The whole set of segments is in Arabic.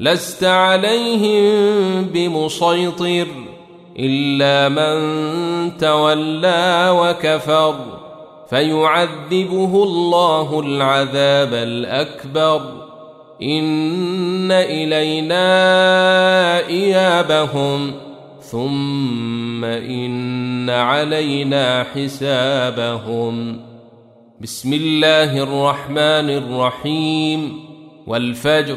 لست عليهم بمسيطر إلا من تولى وكفر فيعذبه الله العذاب الأكبر إن إلينا إيابهم ثم إن علينا حسابهم بسم الله الرحمن الرحيم والفجر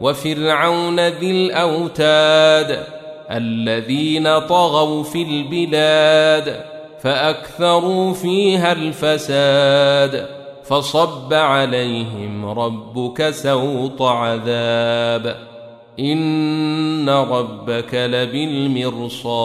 وفرعون ذي الأوتاد الذين طغوا في البلاد فأكثروا فيها الفساد فصب عليهم ربك سوط عذاب إن ربك لبالمرصاد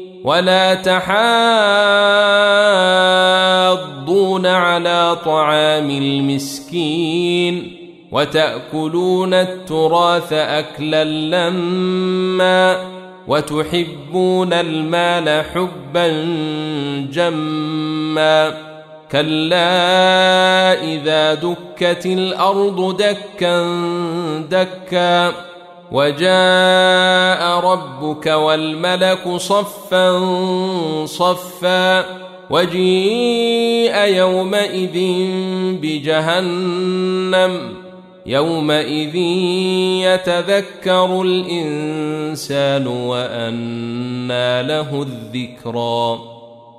ولا تحاضون على طعام المسكين وتأكلون التراث أكلا لما وتحبون المال حبا جما كلا إذا دكت الأرض دكا دكا وجاء ربك والملك صفا صفا وجيء يومئذ بجهنم يومئذ يتذكر الإنسان وأنى له الذكرى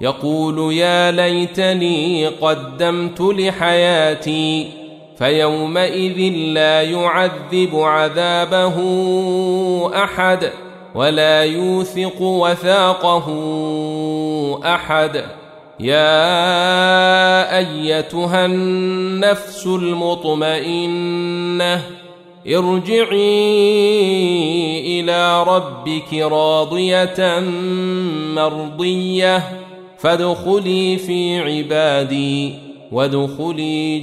يقول يا ليتني قدمت لحياتي فيومئذ لا يعذب عذابه أحد ولا يوثق وثاقه أحد. يا أيتها النفس المطمئنة ارجعي إلى ربك راضية مرضية فادخلي في عبادي وادخلي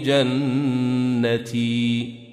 جنتي